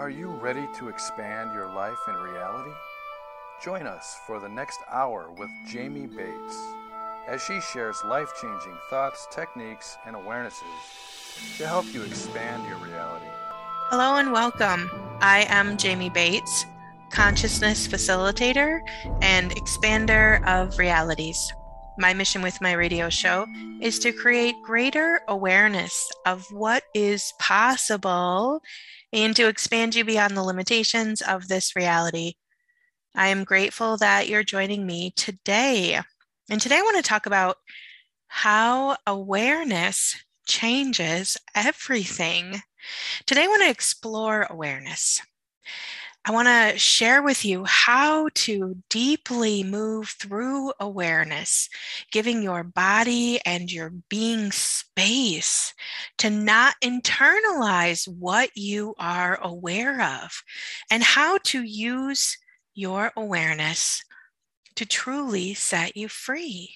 Are you ready to expand your life in reality? Join us for the next hour with Jamie Bates as she shares life changing thoughts, techniques, and awarenesses to help you expand your reality. Hello and welcome. I am Jamie Bates, consciousness facilitator and expander of realities. My mission with my radio show is to create greater awareness of what is possible and to expand you beyond the limitations of this reality. I am grateful that you're joining me today. And today I want to talk about how awareness changes everything. Today I want to explore awareness. I want to share with you how to deeply move through awareness, giving your body and your being space to not internalize what you are aware of, and how to use your awareness to truly set you free.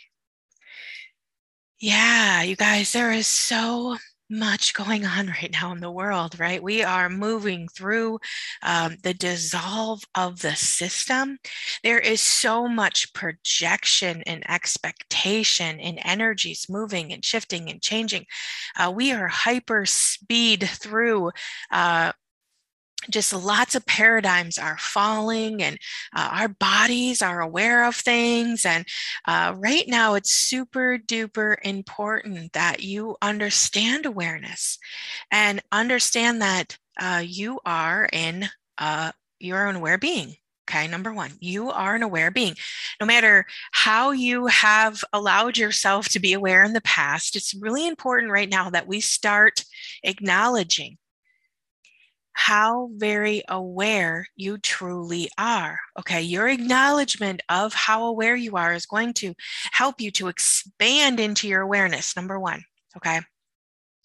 Yeah, you guys, there is so much going on right now in the world, right? We are moving through um, the dissolve of the system. There is so much projection and expectation and energies moving and shifting and changing. Uh, we are hyper speed through uh, just lots of paradigms are falling and uh, our bodies are aware of things and uh, right now it's super duper important that you understand awareness and understand that uh, you are in uh, your own aware being Okay, number one, you are an aware being. No matter how you have allowed yourself to be aware in the past, it's really important right now that we start acknowledging how very aware you truly are. Okay, your acknowledgement of how aware you are is going to help you to expand into your awareness. Number one. Okay.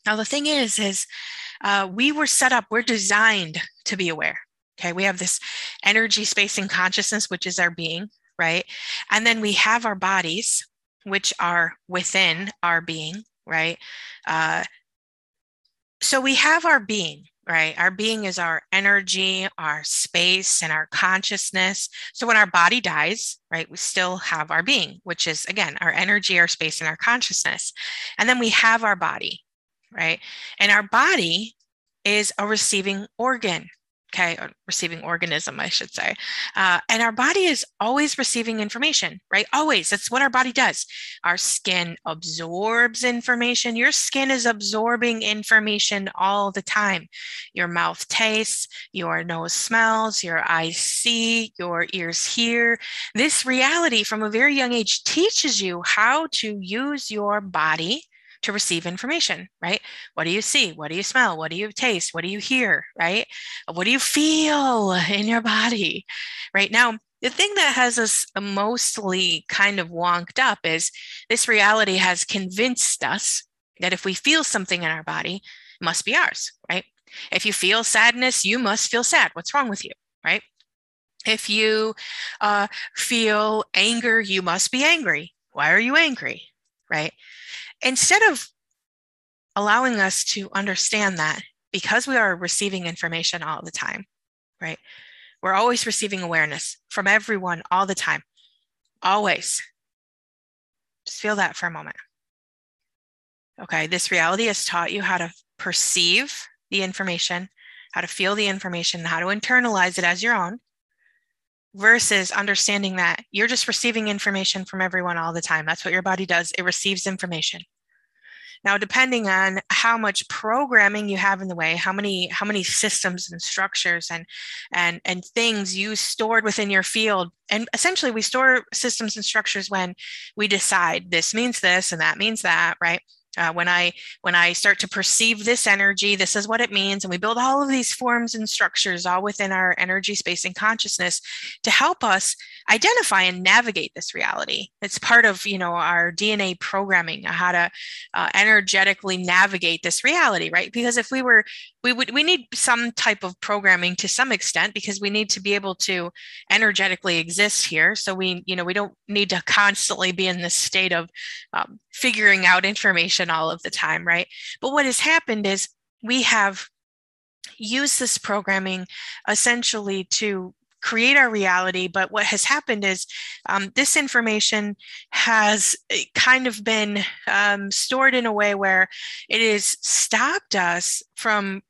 Now the thing is, is uh, we were set up. We're designed to be aware. Okay, we have this energy, space, and consciousness, which is our being, right? And then we have our bodies, which are within our being, right? Uh, so we have our being, right? Our being is our energy, our space, and our consciousness. So when our body dies, right, we still have our being, which is again our energy, our space, and our consciousness. And then we have our body, right? And our body is a receiving organ, okay, receiving organism, I should say. Uh, and our body is always receiving information, right? Always. That's what our body does. Our skin absorbs information. Your skin is absorbing information all the time. Your mouth tastes, your nose smells, your eyes see, your ears hear. This reality from a very young age teaches you how to use your body to receive information, right? What do you see? What do you smell? What do you taste? What do you hear, right? What do you feel in your body, right? Now, the thing that has us mostly kind of wonked up is this reality has convinced us that if we feel something in our body, it must be ours, right? If you feel sadness, you must feel sad. What's wrong with you, right? If you uh, feel anger, you must be angry. Why are you angry, right? Instead of allowing us to understand that because we are receiving information all the time, right? We're always receiving awareness from everyone all the time. Always. Just feel that for a moment. Okay, this reality has taught you how to perceive the information, how to feel the information, how to internalize it as your own, versus understanding that you're just receiving information from everyone all the time. That's what your body does. It receives information. Now, depending on how much programming you have in the way, how many how many systems and structures and and and things you stored within your field, and essentially we store systems and structures when we decide this means this and that means that, right? Uh, when I when I start to perceive this energy, this is what it means, and we build all of these forms and structures all within our energy, space, and consciousness to help us identify and navigate this reality. It's part of you know our DNA programming, how to uh, energetically navigate this reality, right? Because if we were we would we need some type of programming to some extent because we need to be able to energetically exist here so we you know we don't need to constantly be in this state of um, figuring out information all of the time right but what has happened is we have used this programming essentially to create our reality. But what has happened is um, this information has eh, kind of been um, stored in a way where it has stopped us from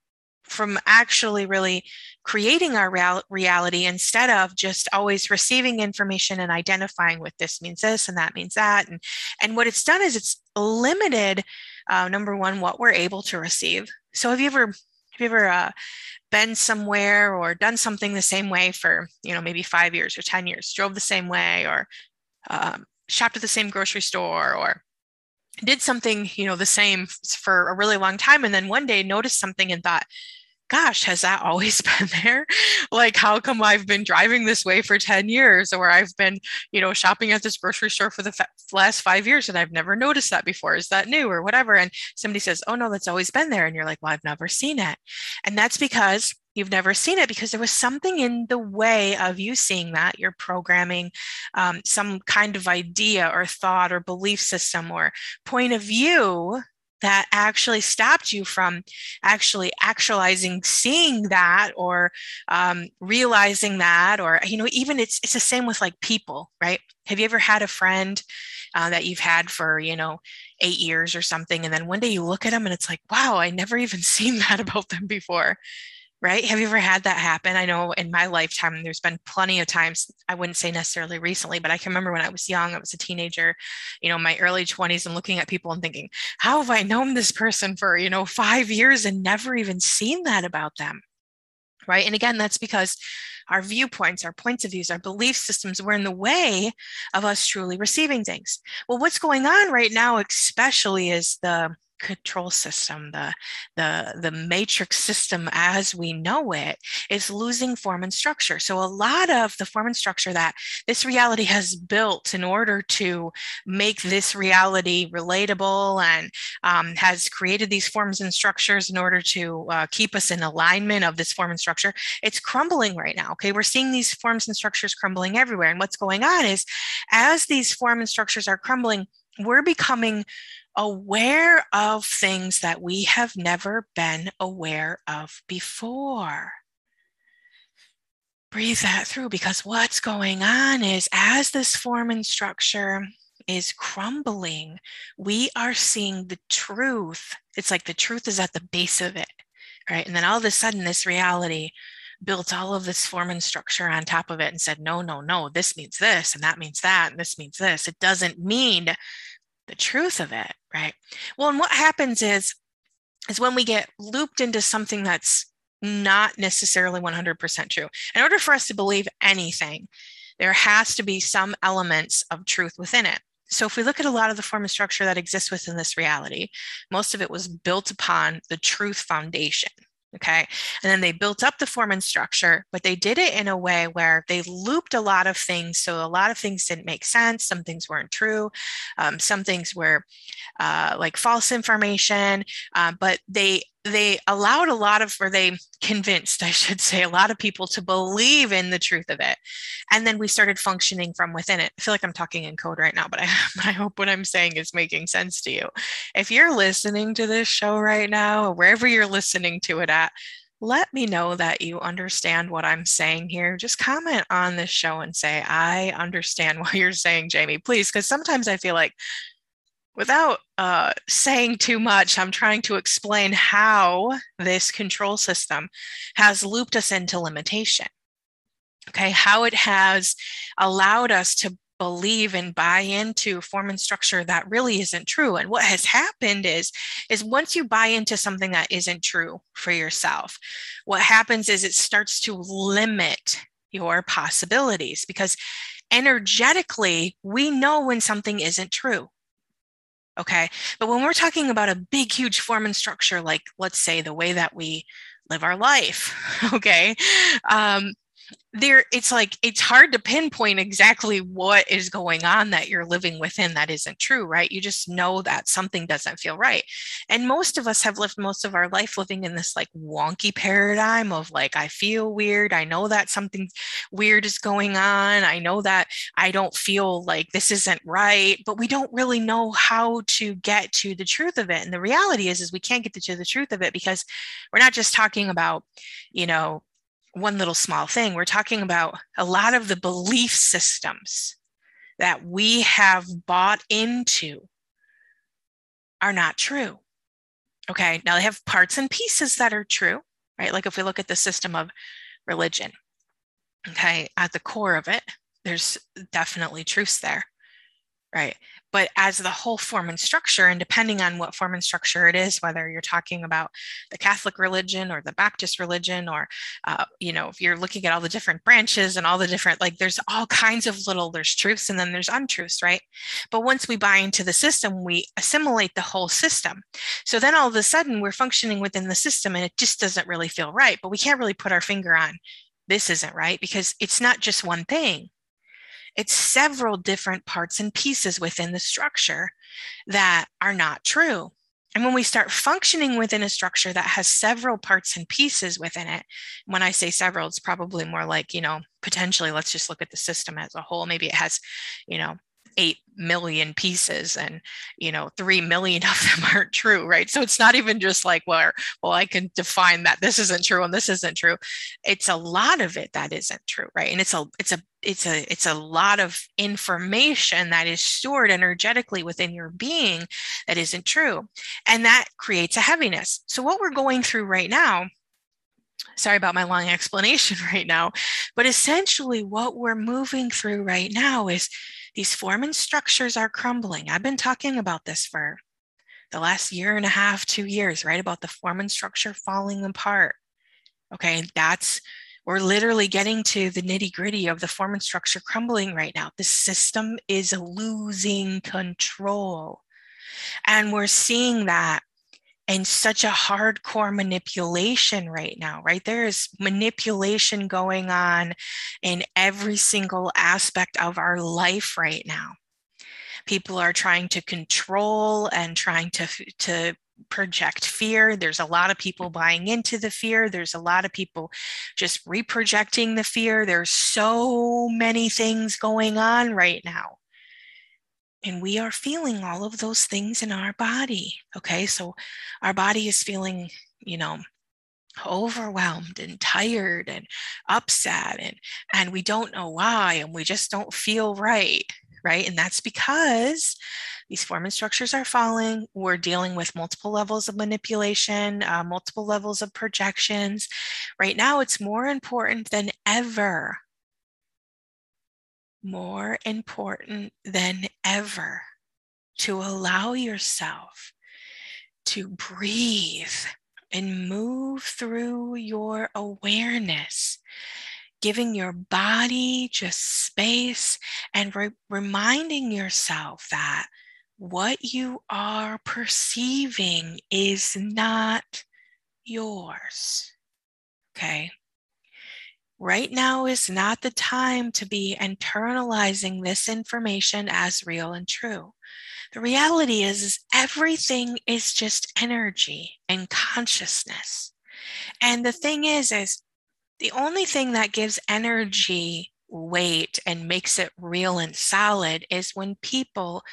from actually really creating our real- reality instead of just always receiving information and identifying with this means this and that means that. And and what it's done is it's limited uh, number one what we're able to receive. So have you ever have you ever uh, been somewhere or done something the same way for you know maybe five years or ten years drove the same way or um, shopped at the same grocery store or did something you know the same for a really long time and then one day noticed something and thought gosh, has that always been there? like, how come I've been driving this way for 10 years or I've been, you know, shopping at this grocery store for the fa- last five years and I've never noticed that before? Is that new or whatever? And somebody says, oh, no, that's always been there. And you're like, well, I've never seen it. And that's because you've never seen it because there was something in the way of you seeing that you're programming um, some kind of idea or thought or belief system or point of view that actually stopped you from actually actualizing seeing that or um, realizing that or you know even it's it's the same with like people right? Have you ever had a friend uh, that you've had for you know eight years or something and then one day you look at them and it's like wow i never even seen that about them before right? Have you ever had that happen? I know in my lifetime, there's been plenty of times, I wouldn't say necessarily recently, but I can remember when I was young, I was a teenager, you know, my early 20s, and looking at people and thinking, how have I known this person for, you know, five years and never even seen that about them? Right. And again, that's because our viewpoints, our points of views, our belief systems were in the way of us truly receiving things. Well, what's going on right now, especially, is the control system, the, the, the matrix system as we know it, is losing form and structure. So, a lot of the form and structure that this reality has built in order to make this reality relatable and um, has created these forms and structures in order to uh, keep us in alignment of this form and structure, it's crumbling right now. Okay, we're seeing these forms and structures crumbling everywhere. And what's going on is as these form and structures are crumbling, we're becoming aware of things that we have never been aware of before. Breathe that through because what's going on is as this form and structure is crumbling, we are seeing the truth. It's like the truth is at the base of it, right? And then all of a sudden, this reality built all of this form and structure on top of it and said, no, no, no, this means this, and that means that, and this means this. It doesn't mean the truth of it, right? Well, and what happens is is when we get looped into something that's not necessarily 100% true. In order for us to believe anything, there has to be some elements of truth within it. So, if we look at a lot of the form and structure that exists within this reality, most of it was built upon the truth foundation. Okay. And then they built up the form and structure, but they did it in a way where they looped a lot of things. So a lot of things didn't make sense. Some things weren't true. Um, some things were uh, like false information, uh, but they they allowed a lot of or they convinced i should say a lot of people to believe in the truth of it and then we started functioning from within it i feel like i'm talking in code right now but i, I hope what i'm saying is making sense to you if you're listening to this show right now or wherever you're listening to it at let me know that you understand what I'm saying here. Just comment on this show and say, I understand what you're saying, Jamie, please. Because sometimes I feel like without uh, saying too much, I'm trying to explain how this control system has looped us into limitation. Okay, how it has allowed us to believe and buy into form and structure that really isn't true and what has happened is is once you buy into something that isn't true for yourself what happens is it starts to limit your possibilities because energetically we know when something isn't true Okay. But when we're talking about a big, huge form and structure, like let's say the way that we live our life, okay, um, there it's like it's hard to pinpoint exactly what is going on that you're living within that isn't true right? You just know that something doesn't feel right. And most of us have lived most of our life living in this like wonky paradigm of like i feel weird i know that something weird is going on i know that i don't feel like this isn't right but we don't really know how to get to the truth of it. And the reality is is we can't get to the truth of it because we're not just talking about you know one little small thing. We're talking about a lot of the belief systems that we have bought into are not true. Okay, now they have parts and pieces that are true, right? Like if we look at the system of religion, okay, at the core of it, there's definitely truths there, right? But as the whole form and structure, and depending on what form and structure it is, whether you're talking about the Catholic religion or the Baptist religion, or, uh, you know, if you're looking at all the different branches and all the different, like there's all kinds of little, there's truths and then there's untruths, right? But once we buy into the system, we assimilate the whole system. So then all of a sudden we're functioning within the system and it just doesn't really feel right, but we can't really put our finger on this isn't right because it's not just one thing it's several different parts and pieces within the structure that are not true. And when we start functioning within a structure that has several parts and pieces within it, when I say several, it's probably more like, you know, potentially let's just look at the system as a whole. Maybe it has, you know, 8 million pieces and you know 3 million of them aren't true right? So it's not even just like well well i can define that this isn't true and this isn't true. It's a lot of it that isn't true right? And it's a it's a it's a it's a lot of information that is stored energetically within your being that isn't true and that creates a heaviness. So what we're going through right now sorry about my long explanation right now but essentially what we're moving through right now is these form and structures are crumbling. I've been talking about this for the last year and a half, two years, right? About the form and structure falling apart. Okay, that's we're literally getting to the nitty gritty of the form and structure crumbling right now. The system is losing control. And we're seeing that and such a hardcore manipulation right now, right? There is manipulation going on in every single aspect of our life right now. People are trying to control and trying to, to project fear. There's a lot of people buying into the fear. There's a lot of people just reprojecting the fear. There's so many things going on right now and we are feeling all of those things in our body okay? So our body is feeling you know overwhelmed and tired and upset and and we don't know why and we just don't feel right right? And that's because these form and structures are falling. We're dealing with multiple levels of manipulation uh, multiple levels of projections. Right now it's more important than ever more important than ever to allow yourself to breathe and move through your awareness, giving your body just space and re- reminding yourself that what you are perceiving is not yours. Okay. Right now is not the time to be internalizing this information as real and true. The reality is, is everything is just energy and consciousness. And the thing is, is the only thing that gives energy weight and makes it real and solid is when people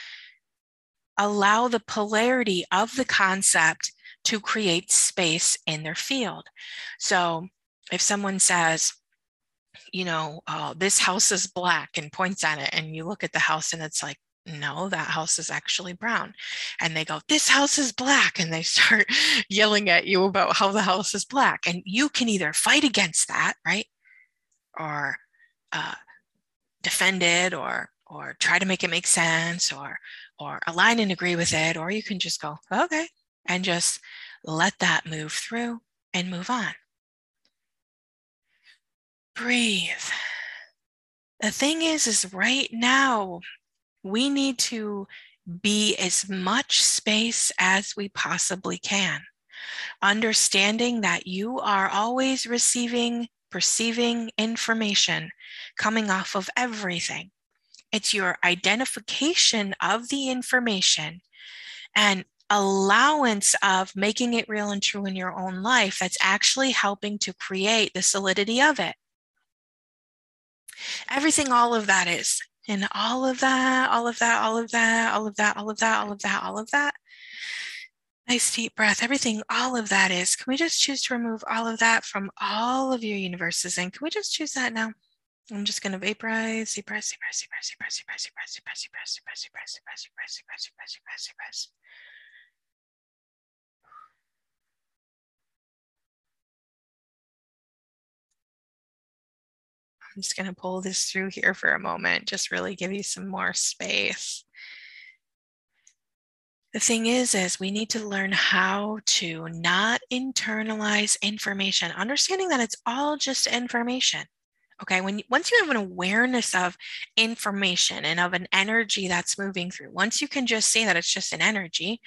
allow the polarity of the concept to create space in their field. So if someone says, you know, uh, this house is black and points at it, and you look at the house and it's like, no, that house is actually brown. And they go, this house is black. And they start yelling at you about how the house is black. And you can either fight against that, right? Or uh, defend it or or try to make it make sense or or align and agree with it or you can just go okay and just let that move through and move on breathe. The thing is, is right now, we need to be as much space as we possibly can. Understanding that you are always receiving perceiving information coming off of everything. It's your identification of the information and allowance of making it real and true in your own life that's actually helping to create the solidity of it. Everything, all of that is. And all of that, all of that, all of that, all of that, all of that, all of that, all of that. Nice deep breath. Everything, all of that is. Can we just choose to remove all of that from all of your universes? And can we just choose that now? I'm just going to vaporize, vaporize, vaporize, vaporize, vaporize, vaporize, vaporize, vaporize, vaporize, vaporize, vaporize, vaporize, vaporize, vaporize, vaporize, vaporize. I'm just going to pull this through here for a moment, just really give you some more space. The thing is, is we need to learn how to not internalize information, understanding that it's all just information. Okay, when once you have an awareness of information and of an energy that's moving through, once you can just see that it's just an energy,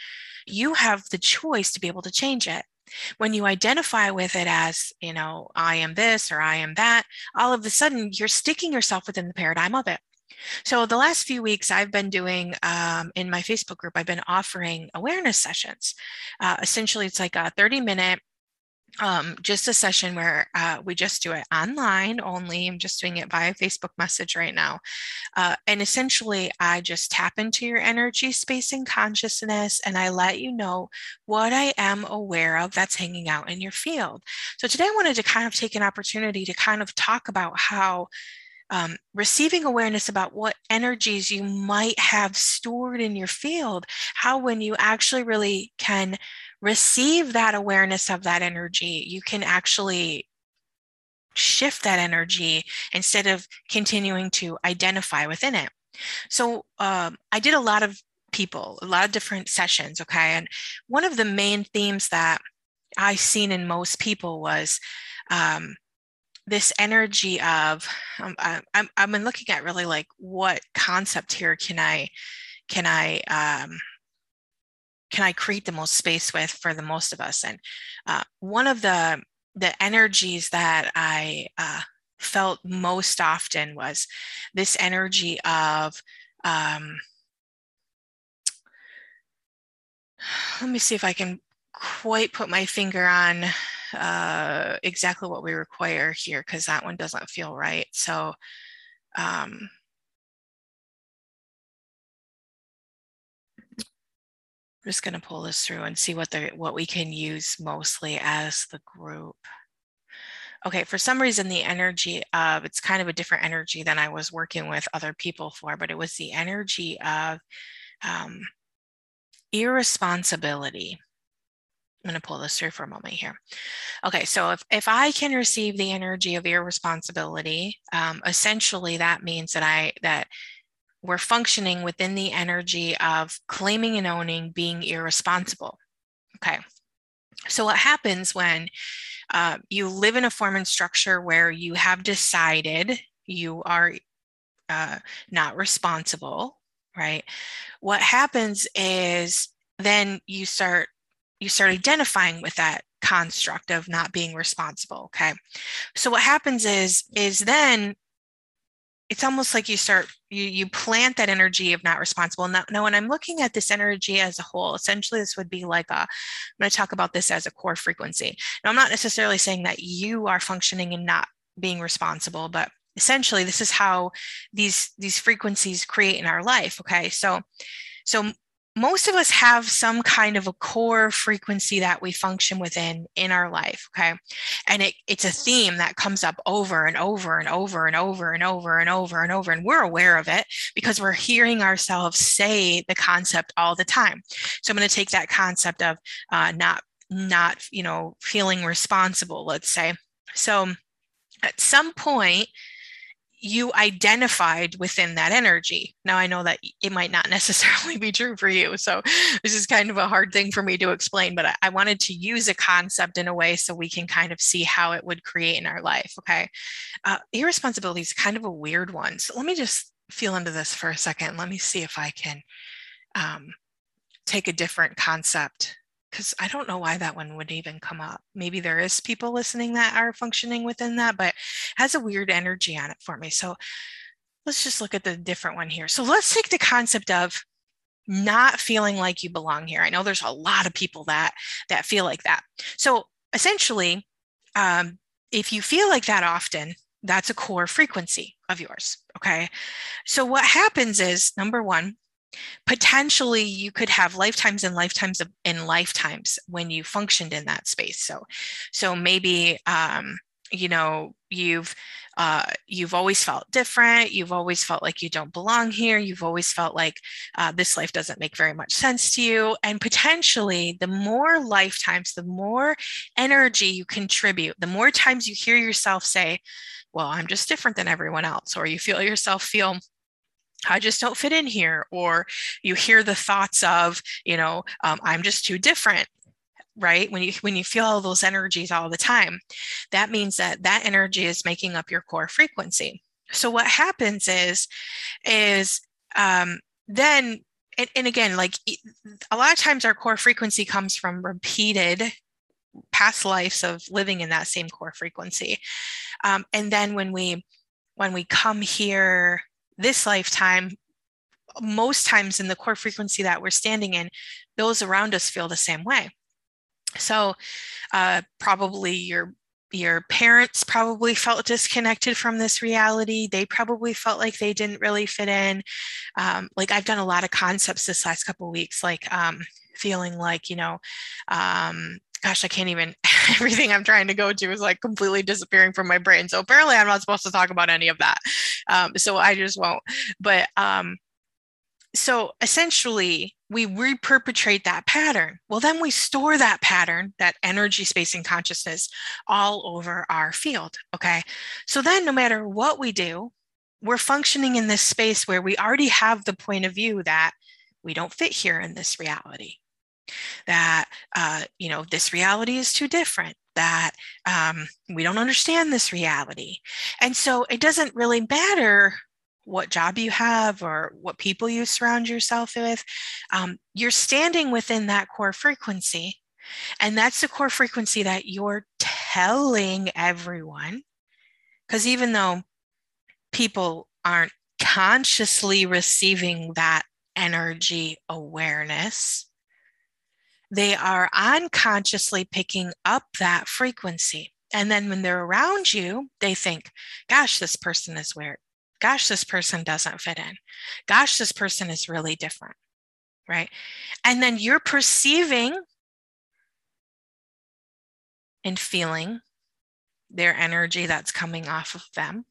you have the choice to be able to change it. When you identify with it as, you know, I am this or I am that, all of a sudden you're sticking yourself within the paradigm of it. So, the last few weeks, I've been doing um, in my Facebook group, I've been offering awareness sessions. Uh, essentially, it's like a 30 minute um, just a session where uh, we just do it online only. I'm just doing it via Facebook message right now. Uh, and essentially, I just tap into your energy, space, and consciousness, and I let you know what I am aware of that's hanging out in your field. So today, I wanted to kind of take an opportunity to kind of talk about how. Um, receiving awareness about what energies you might have stored in your field, how when you actually really can receive that awareness of that energy, you can actually shift that energy instead of continuing to identify within it. So um, I did a lot of people, a lot of different sessions. Okay. And one of the main themes that I've seen in most people was um, this energy of um, I, I'm, I've been looking at really like what concept here can I can I um, can I create the most space with for the most of us? And uh, one of the the energies that I uh, felt most often was this energy of um, let me see if I can quite put my finger on uh, exactly what we require here because that one doesn't feel right. So um, just going to pull this through and see what the what we can use mostly as the group. Okay, for some reason the energy of it's kind of a different energy than I was working with other people for, but it was the energy of um, irresponsibility. I'm going to pull this through for a moment here. Okay, so if, if I can receive the energy of irresponsibility, um, essentially that means that I that we're functioning within the energy of claiming and owning being irresponsible. Okay. So, what happens when uh, you live in a form and structure where you have decided you are uh, not responsible, right? What happens is then you start you start identifying with that construct of not being responsible okay so what happens is is then it's almost like you start you you plant that energy of not responsible. Now, now when i'm looking at this energy as a whole essentially this would be like a i'm going to talk about this as a core frequency. Now i'm not necessarily saying that you are functioning and not being responsible but essentially this is how these these frequencies create in our life okay? So so most of us have some kind of a core frequency that we function within in our life okay? And it, it's a theme that comes up over and over and over and over and over and over and over and we're aware of it because we're hearing ourselves say the concept all the time. So i'm going to take that concept of uh, not not you know feeling responsible let's say. So at some point you identified within that energy. Now, I know that it might not necessarily be true for you. So, this is kind of a hard thing for me to explain, but I, I, wanted to use a concept in a way so we can kind of see how it would create in our life. Okay. Uh, irresponsibility is kind of a weird one. So, let me just feel into this for a second. Let me see if I can um, take a different concept because I don't know why that one would even come up. Maybe there is people listening that are functioning within that, but has a weird energy on it for me. So let's just look at the different one here. So let's take the concept of not feeling like you belong here. I know there's a lot of people that that feel like that. So essentially, um, if you feel like that often, that's a core frequency of yours. Okay. So what happens is number one, potentially you could have lifetimes and lifetimes of, in lifetimes when you functioned in that space. So, so maybe um, you know you've uh, you've always felt different. You've always felt like you don't belong here. You've always felt like uh, this life doesn't make very much sense to you. And potentially the more lifetimes the more energy you contribute the more times you hear yourself say well i'm just different than everyone else or you feel yourself feel I just don't fit in here. Or you hear the thoughts of, you know, um, I'm just too different right when you when you feel all those energies all the time that means that that energy is making up your core frequency so what happens is is um, then and, and again like a lot of times our core frequency comes from repeated past lives of living in that same core frequency um, and then when we when we come here this lifetime most times in the core frequency that we're standing in those around us feel the same way so uh, probably your your parents probably felt disconnected from this reality. They probably felt like they didn't really fit in. Um, like I've done a lot of concepts this last couple weeks, like um, feeling like you know. Um, gosh, I can't even. Everything I'm trying to go to is like completely disappearing from my brain. So apparently, I'm not supposed to talk about any of that. Um, so I just won't. But um, so essentially, we reperpetrate that pattern. Well, then we store that pattern, that energy, space, and consciousness all over our field. Okay. So then, no matter what we do, we're functioning in this space where we already have the point of view that we don't fit here in this reality, that, uh, you know, this reality is too different, that um, we don't understand this reality. And so it doesn't really matter what job you have or what people you surround yourself with, um, you're standing within that core frequency. And that's the core frequency that you're telling everyone. Because even though people aren't consciously receiving that energy awareness, they are unconsciously picking up that frequency. And then when they're around you, they think, gosh, this person is weird gosh, this person doesn't fit in. Gosh, this person is really different. Right. And then you're perceiving and feeling their energy that's coming off of them.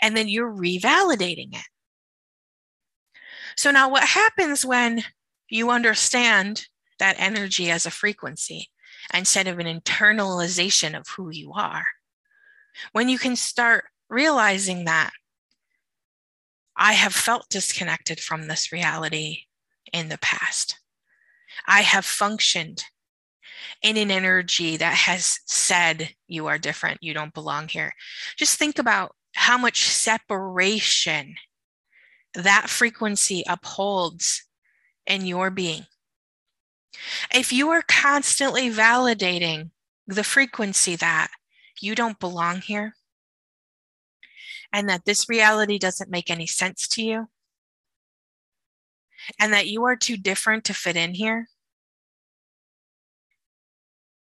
And then you're revalidating it. So now, what happens when you understand that energy as a frequency instead of an internalization of who you are? When you can start realizing that I have felt disconnected from this reality in the past. I have functioned in an energy that has said, You are different, you don't belong here. Just think about how much separation that frequency upholds in your being. If you are constantly validating the frequency that you don't belong here, and that this reality doesn't make any sense to you, and that you are too different to fit in here.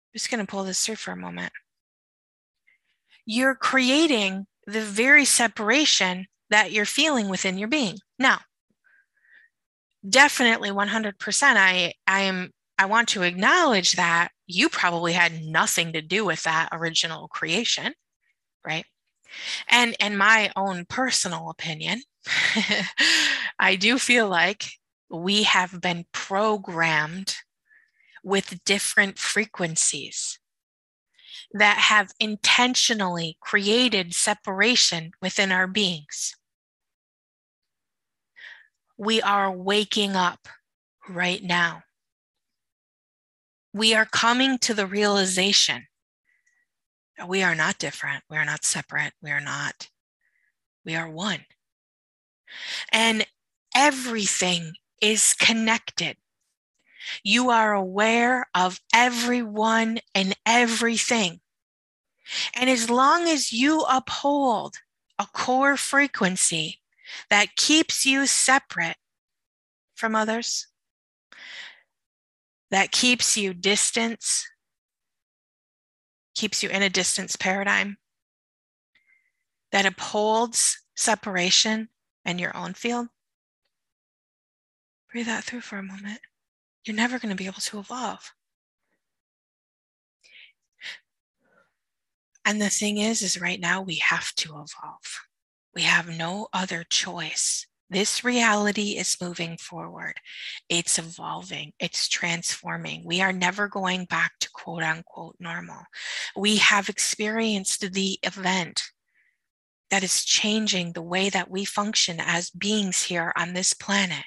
I'm just going to pull this through for a moment. You're creating the very separation that you're feeling within your being. Now, definitely 100% I I am I want to acknowledge that you probably had nothing to do with that original creation, right? And in my own personal opinion, I do feel like we have been programmed with different frequencies that have intentionally created separation within our beings. We are waking up right now. We are coming to the realization that we are not different. We are not separate. We are not. We are one. And everything is connected. You are aware of everyone and everything. And as long as you uphold a core frequency that keeps you separate from others, that keeps you distance, keeps you in a distance paradigm, that upholds separation and your own field. Breathe that through for a moment. You're never going to be able to evolve. And the thing is, is right now we have to evolve. We have no other choice. This reality is moving forward. It's evolving. It's transforming. We are never going back to quote unquote normal. We have experienced the event that is changing the way that we function as beings here on this planet.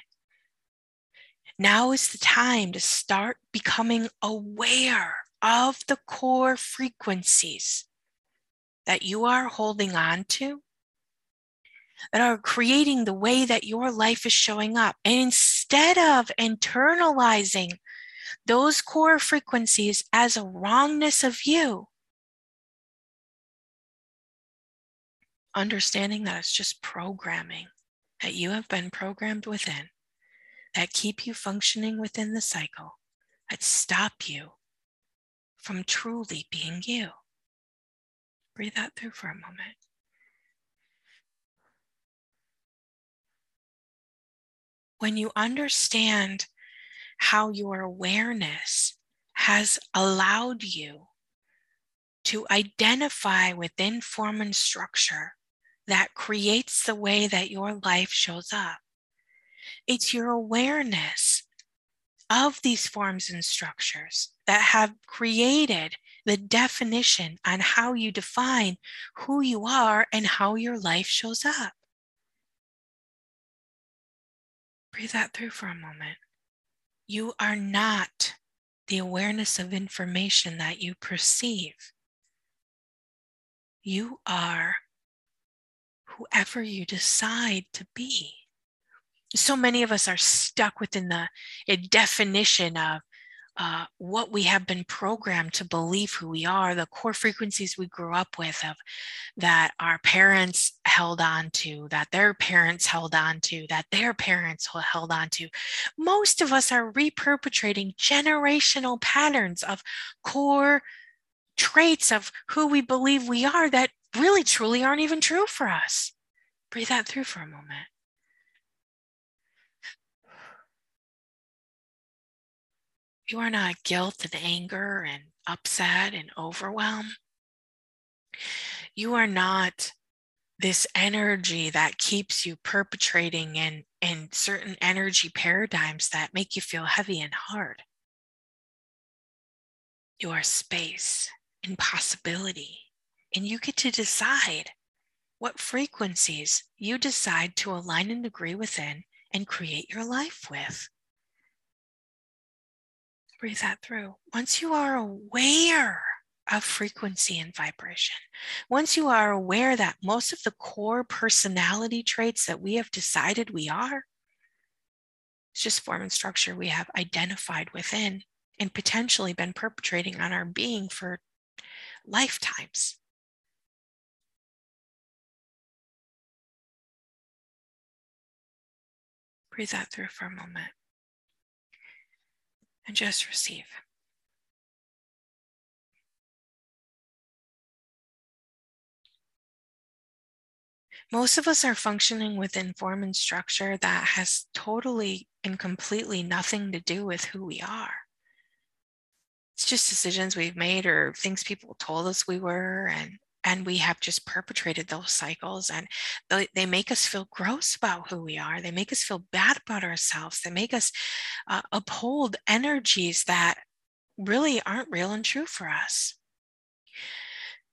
Now is the time to start becoming aware of the core frequencies that you are holding on to that are creating the way that your life is showing up. And instead of internalizing those core frequencies as a wrongness of you, understanding that it's just programming that you have been programmed within that keep you functioning within the cycle, that stop you from truly being you. Breathe that through for a moment. When you understand how your awareness has allowed you to identify within form and structure that creates the way that your life shows up. It's your awareness of these forms and structures that have created the definition on how you define who you are and how your life shows up. Breathe that through for a moment. You are not the awareness of information that you perceive. You are whoever you decide to be. So many of us are stuck within the definition of uh, what we have been programmed to believe who we are, the core frequencies we grew up with, of that our parents held on to, that their parents held on to, that their parents held on to. Most of us are reperpetrating generational patterns of core traits of who we believe we are that really truly aren't even true for us. Breathe that through for a moment. You are not guilt and anger and upset and overwhelm. You are not this energy that keeps you perpetrating in, in certain energy paradigms that make you feel heavy and hard. You are space and possibility, and you get to decide what frequencies you decide to align and agree within and create your life with. Breathe that through. Once you are aware of frequency and vibration, once you are aware that most of the core personality traits that we have decided we are, it's just form and structure we have identified within and potentially been perpetrating on our being for lifetimes. Breathe that through for a moment and just receive. Most of us are functioning within form and structure that has totally and completely nothing to do with who we are. It's just decisions we've made or things people told us we were, and and we have just perpetrated those cycles and they make us feel gross about who we are. They make us feel bad about ourselves. They make us uh, uphold energies that really aren't real and true for us.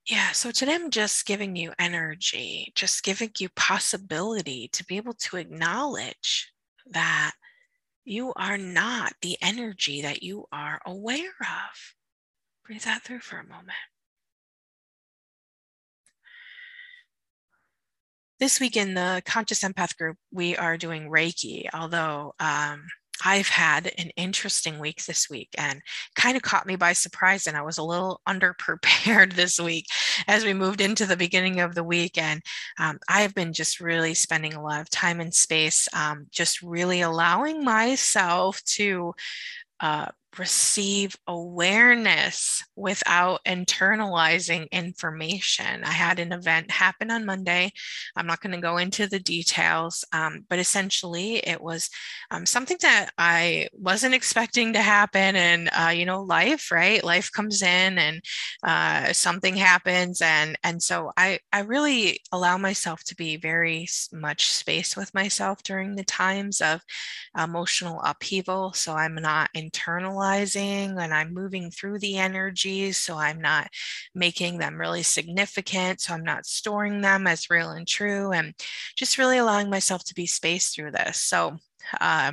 Yeah so today i'm just giving you energy just giving you possibility to be able to acknowledge that you are not the energy that you are aware of. Breathe that through for a moment this week in the Conscious Empath group, we are doing Reiki, although um, I've had an interesting week this week and kind of caught me by surprise. And I was a little underprepared this week as we moved into the beginning of the week. And um, I have been just really spending a lot of time and space, um, just really allowing myself to uh, receive awareness without internalizing information. I had an event happen on Monday. I'm not going to go into the details, um, but essentially it was um, something that I wasn't expecting to happen. And uh, you know, life, right? Life comes in and uh, something happens, and and so I I really allow myself to be very much space with myself during the times of emotional upheaval. So I'm not internalizing and I'm moving through the energies. So I'm not making them really significant. So I'm not storing them as real and true and just really allowing myself to be space through this. So, uh,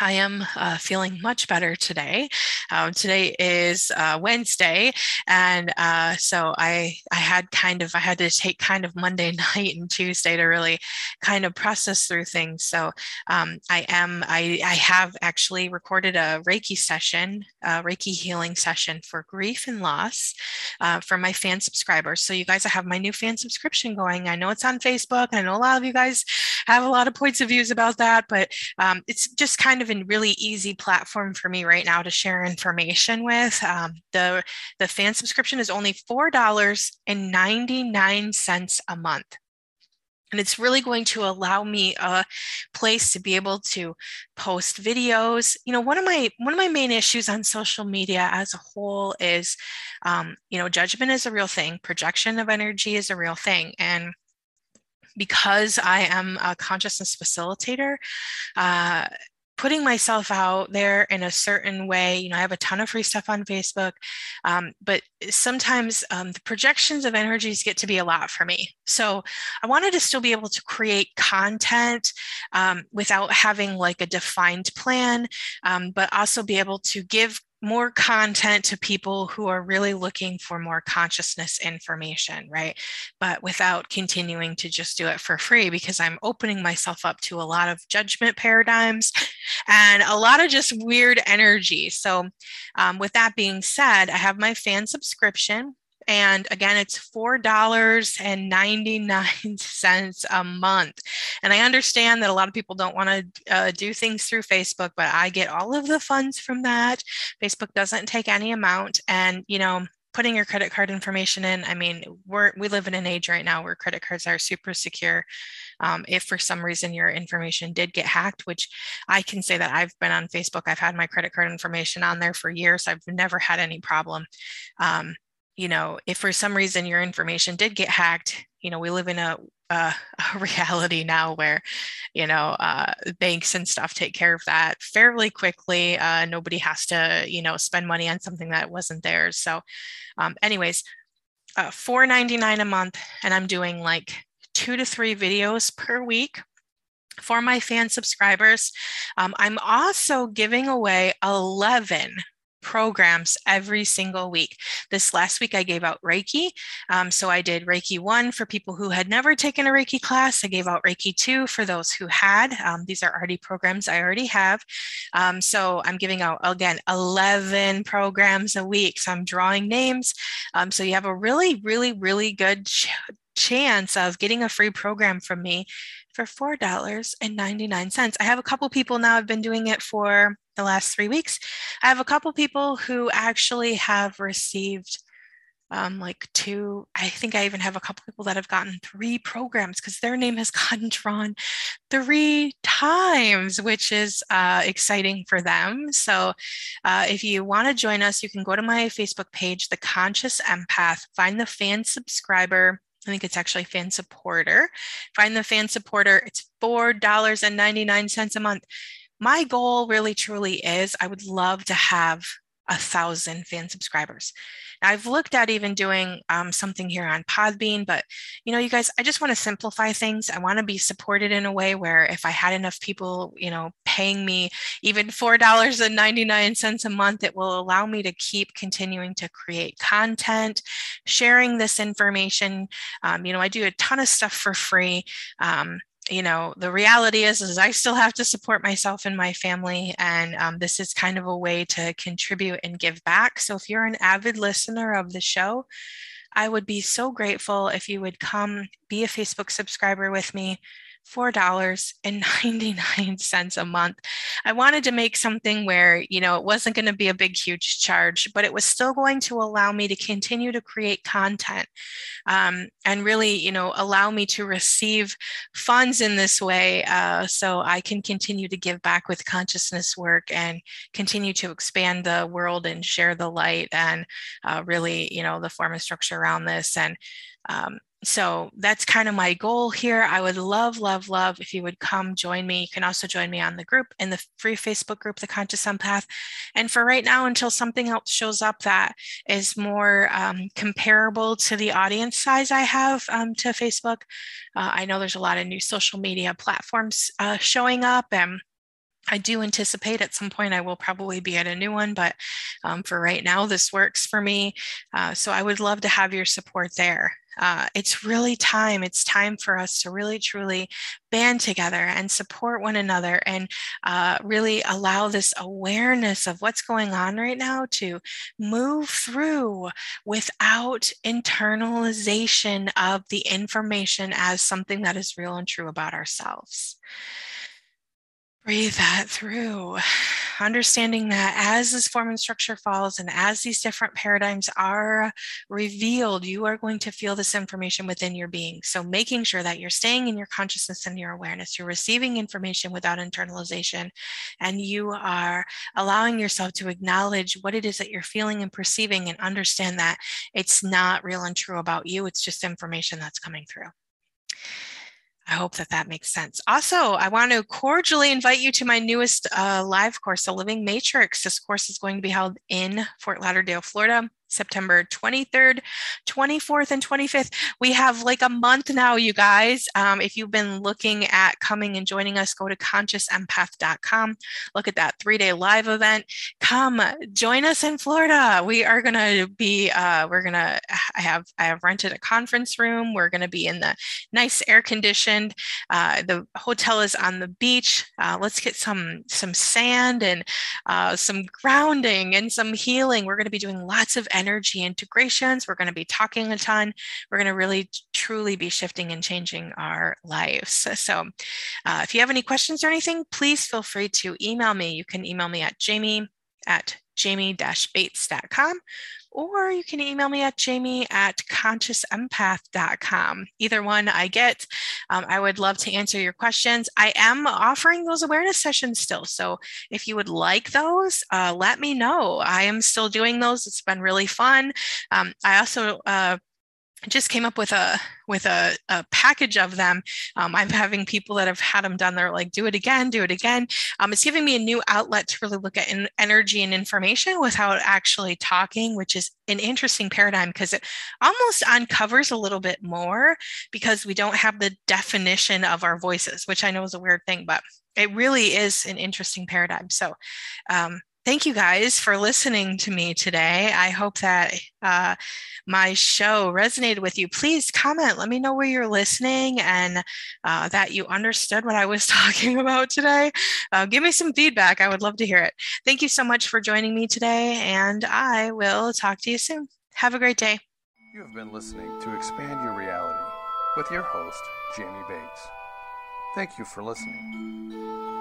I am uh, feeling much better today. Um, today is uh, Wednesday, and uh, so I I had kind of I had to take kind of Monday night and Tuesday to really kind of process through things. So um, I am I I have actually recorded a Reiki session, a Reiki healing session for grief and loss uh, for my fan subscribers. So you guys, I have my new fan subscription going. I know it's on Facebook. I know a lot of you guys have a lot of points of views about that, but um, it's just kind kind of a really easy platform for me right now to share information with. Um, the, the fan subscription is only $4.99 a month. And it's really going to allow me a place to be able to post videos. You know, one of my one of my main issues on social media as a whole is, um, you know, judgment is a real thing. Projection of energy is a real thing, and because I am a consciousness facilitator, uh, putting myself out there in a certain way. You know, I have a ton of free stuff on Facebook, um, but sometimes um, the projections of energies get to be a lot for me. So I wanted to still be able to create content um, without having like a defined plan, um, but also be able to give more content to people who are really looking for more consciousness information, right? But without continuing to just do it for free because I'm opening myself up to a lot of judgment paradigms and a lot of just weird energy. So, um, with that being said, I have my fan subscription and again, it's $4.99 a month. And I understand that a lot of people don't want to uh, do things through Facebook, but I get all of the funds from that. Facebook doesn't take any amount. And, you know, putting your credit card information in i mean we're we live in an age right now where credit cards are super secure um, if for some reason your information did get hacked which i can say that i've been on facebook i've had my credit card information on there for years i've never had any problem um, you know, if for some reason your information did get hacked, you know, we live in a, a, a reality now where, you know, uh, banks and stuff take care of that fairly quickly. Uh, nobody has to, you know, spend money on something that wasn't theirs. So, um, anyways, uh, $4.99 a month, and I'm doing like two to three videos per week for my fan subscribers. Um, I'm also giving away 11 programs every single week. This last week, I gave out Reiki. Um, so I did Reiki 1 for people who had never taken a Reiki class. I gave out Reiki 2 for those who had. Um, these are already programs I already have. Um, so I'm giving out, again, 11 programs a week. So I'm drawing names. Um, so you have a really, really, really good ch- chance of getting a free program from me for $4.99. I have a couple people now, I've been doing it for the last three weeks. I have a couple people who actually have received um, like two, I think I even have a couple people that have gotten three programs because their name has gotten drawn three times, which is uh, exciting for them. So uh, if you want to join us, you can go to my Facebook page, The Conscious Empath, find the fan subscriber I think it's actually fan supporter. Find the fan supporter. It's $4.99 a month. My goal really truly is I would love to have a thousand fan subscribers. Now, I've looked at even doing um, something here on Podbean, but you know, you guys, I just want to simplify things. I want to be supported in a way where if I had enough people, you know, paying me even $4.99 a month, it will allow me to keep continuing to create content, sharing this information. Um, you know, I do a ton of stuff for free. Um, you know, the reality is, is I still have to support myself and my family. And um, this is kind of a way to contribute and give back. So if you're an avid listener of the show, I would be so grateful if you would come be a Facebook subscriber with me $4.99 a month. I wanted to make something where, you know, it wasn't going to be a big, huge charge, but it was still going to allow me to continue to create content um, and really, you know, allow me to receive funds in this way uh, so I can continue to give back with consciousness work and continue to expand the world and share the light and uh, really, you know, the form and structure around this. And um, so that's kind of my goal here. I would love, love, love if you would come join me. You can also join me on the group in the free Facebook group, The Conscious Empath. And for right now, until something else shows up that is more um, comparable to the audience size I have um, to Facebook, uh, I know there's a lot of new social media platforms uh, showing up and I do anticipate at some point I will probably be at a new one, but um, for right now, this works for me. Uh, so I would love to have your support there uh, it's really time. It's time for us to really, truly band together and support one another and uh, really allow this awareness of what's going on right now to move through without internalization of the information as something that is real and true about ourselves. Breathe that through, understanding that as this form and structure falls and as these different paradigms are revealed, you are going to feel this information within your being. So, making sure that you're staying in your consciousness and your awareness, you're receiving information without internalization, and you are allowing yourself to acknowledge what it is that you're feeling and perceiving and understand that it's not real and true about you, it's just information that's coming through. I hope that that makes sense. Also, I want to cordially invite you to my newest uh, live course, The Living Matrix. This course is going to be held in Fort Lauderdale, Florida. September 23rd, 24th, and 25th. We have like a month now, you guys. Um, if you've been looking at coming and joining us, go to consciousempath.com. Look at that three day live event. Come join us in Florida. We are going to be, uh, we're going to, I have, I have rented a conference room. We're going to be in the nice air conditioned. Uh, the hotel is on the beach. Uh, let's get some, some sand and uh, some grounding and some healing. We're going to be doing lots of energy integrations. We're going to be talking a ton. We're going to really truly be shifting and changing our lives. So, uh, if you have any questions or anything, please feel free to email me. You can email me at jamie at jamie-bates.com or you can email me at jamie at consciousempath.com. Either one I get. Um, I would love to answer your questions. I am offering those awareness sessions still. So if you would like those, uh, let me know. I am still doing those. It's been really fun. Um, I also uh, just came up with a with a, a package of them. Um, I'm having people that have had them done. They're like, do it again, do it again. Um, it's giving me a new outlet to really look at in, energy and information without actually talking, which is an interesting paradigm because it almost uncovers a little bit more because we don't have the definition of our voices, which I know is a weird thing, but it really is an interesting paradigm. So um, thank you guys for listening to me today. I hope that uh, my show resonated with you. Please comment. Let me know where you're listening and uh, that you understood what I was talking about today. Uh, give me some feedback. I would love to hear it. Thank you so much for joining me today, and I will talk to you soon. Have a great day. You have been listening to Expand Your Reality with your host, Jamie Bates. Thank you for listening.